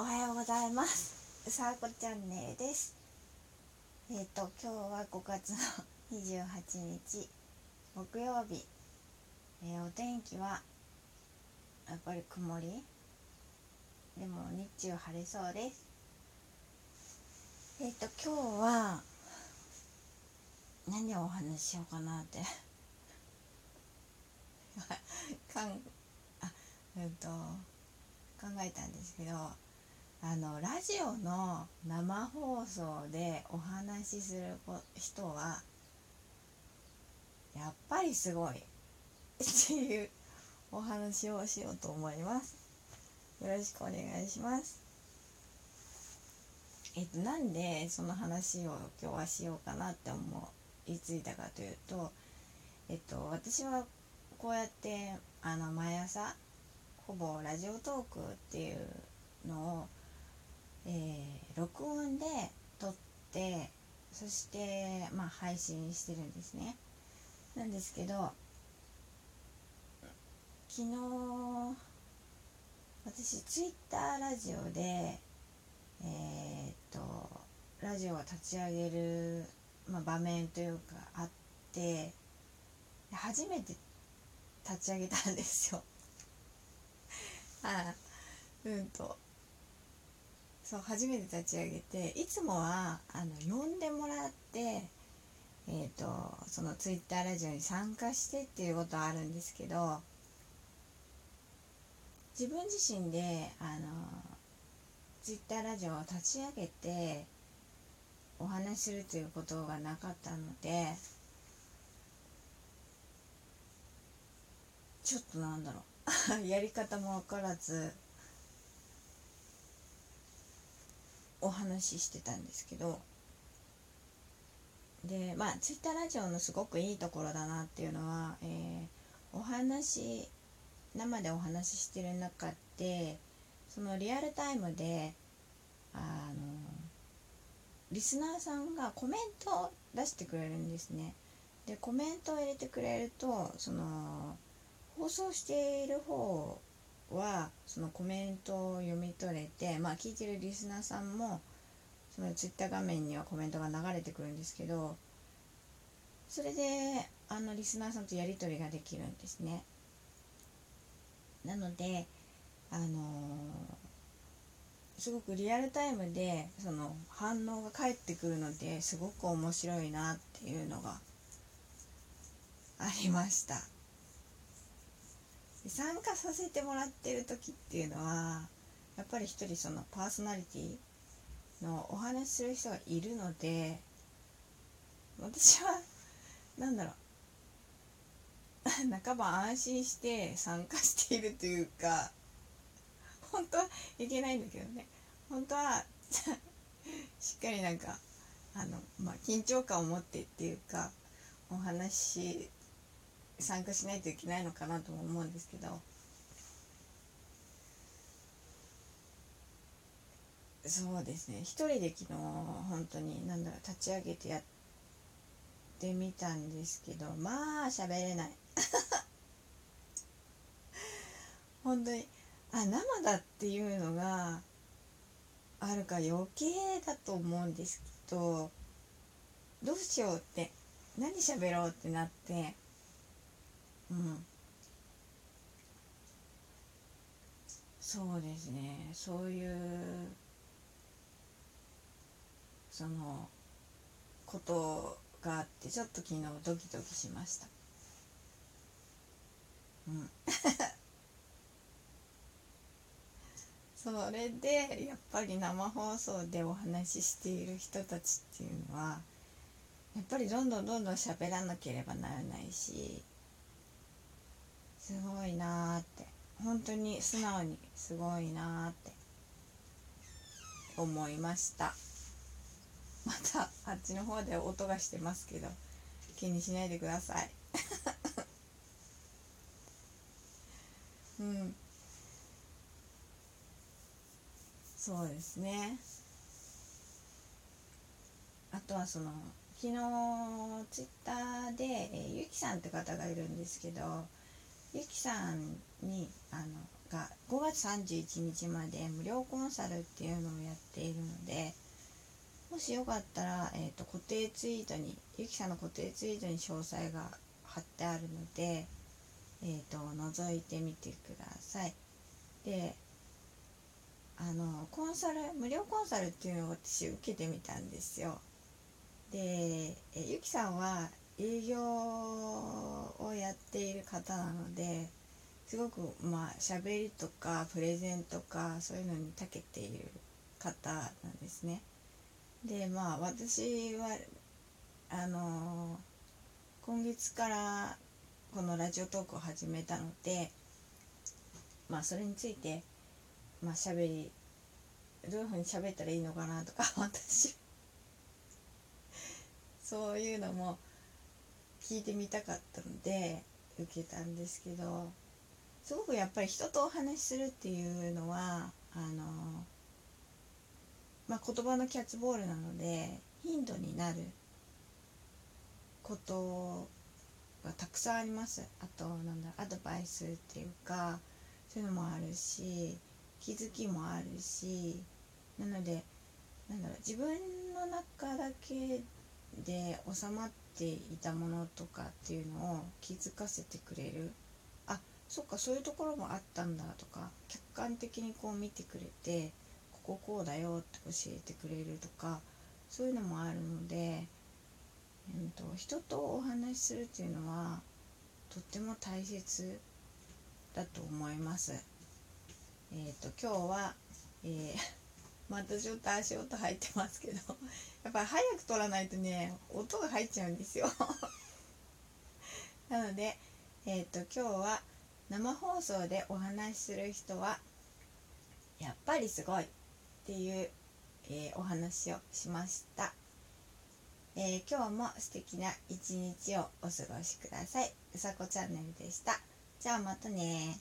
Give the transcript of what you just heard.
おはようございます。うさこチャンネルです。えっ、と今日は5月の28日木曜日、えーお天気はやっぱり曇り？でも日中晴れそうです。えっ、と今日は何をお話ししようかなって。かんあうんと考えたんですけどあのラジオの生放送でお話しする人はやっぱりすごいっていうお話をしようと思います。よろしくお願いします。えっとなんでその話を今日はしようかなって思いついたかというとえっと私はこうやってあの毎朝ほぼラジオトークっていうのを、えー録音で撮ってそして、まあ、配信してるんですね。なんですけど昨日私ツイッターラジオでえーっとラジオを立ち上げる、まあ、場面というかあって初めて立ち上げたんですよ。あうんと。そう初めて立ち上げていつもはあの呼んでもらってえー、とそのツイッターラジオに参加してっていうことはあるんですけど自分自身であのツイッターラジオを立ち上げてお話しするということがなかったのでちょっとなんだろう。やり方も分からずお話ししてたんですけどでまあツイッターラジオのすごくいいところだなっていうのは、えーお話生でお話ししてる中でそのリアルタイムであのリスナーさんがコメントを出してくれるんですね。でコメントを入れてくれるとその放送している方はそのコメントを読み取れてまあ聞いてるリスナーさんもそのツイッター画面にはコメントが流れてくるんですけどそれであのリスナーさんとやり取りができるんですね。なのであのーすごくリアルタイムでその反応が返ってくるのですごく面白いなっていうのがありました。参加させてもらってる時っていうのはやっぱり一人そのパーソナリティのお話しする人がいるので私はなんだろう。半ば安心して参加しているというか本当はいけないんだけどね。本当は しっかりなんかあの、まあ、緊張感を持ってっていうかお話参加しないといけないのかなとも思うんですけど。そうですね。一人で昨日本当に何だろう立ち上げてやってみたんですけどまあ喋れない。本当にあ生だっていうのがあるから余計だと思うんですけどどうしようって何喋ろうってなってうん。そうですね。そういうそのことがあってちょっと昨日ドキドキしました。うん。それでやっぱり生放送でお話ししている人たちっていうのはやっぱりどんどんどんどん喋らなければならないしすごいなーって。本当に素直にすごいなーって。思いました。またあっちの方で音がしてますけど気にしないでください。うん。そうですね。あとはその昨日ツイッターで、えーゆきさんって方がいるんですけどゆきさんにあのが5月31日まで無料コンサルっていうのをやっているのでもしよかったら、えーと、固定ツイートにゆきさんの固定ツイートに詳細が貼ってあるので、えーと、覗いてみてください。であのコンサル無料コンサルっていうのを私受けてみたんですよ。でえゆきさんは営業をやっている方なのですごくまあ喋りとかプレゼンとかそういうのに長けている方なんですね。でまあ私はあの今月からこのラジオトークを始めたのでまあそれについてまあ喋りどういうふうに喋ったらいいのかなとか 私そういうのも聞いてみたかったので受けたんですけどすごくやっぱり人とお話しするっていうのはあのまあ、言葉のキャッチボールなので頻度になることがたくさんあります。あとなんだアドバイスっていうかそういうのもあるし気づきもあるしなのでなんだろう自分の中だけで収まっていたものとかっていうのを気づかせてくれるあそっかそういうところもあったんだとか客観的にこう見てくれてこここうだよって教えてくれるとかそういうのもあるので、えーと、人とお話しするっていうのはとっても大切だと思います。えっ、ー、と今日は、えー、またちょっと足音入ってますけど。やっぱり早く撮らないとね音が入っちゃうんですよ。なので、えっ、ー、と今日は生放送でお話しする人はやっぱりすごいっていう、えー、お話をしました、えー、今日も素敵な一日をお過ごしください。うさこチャンネルでした。じゃあまたね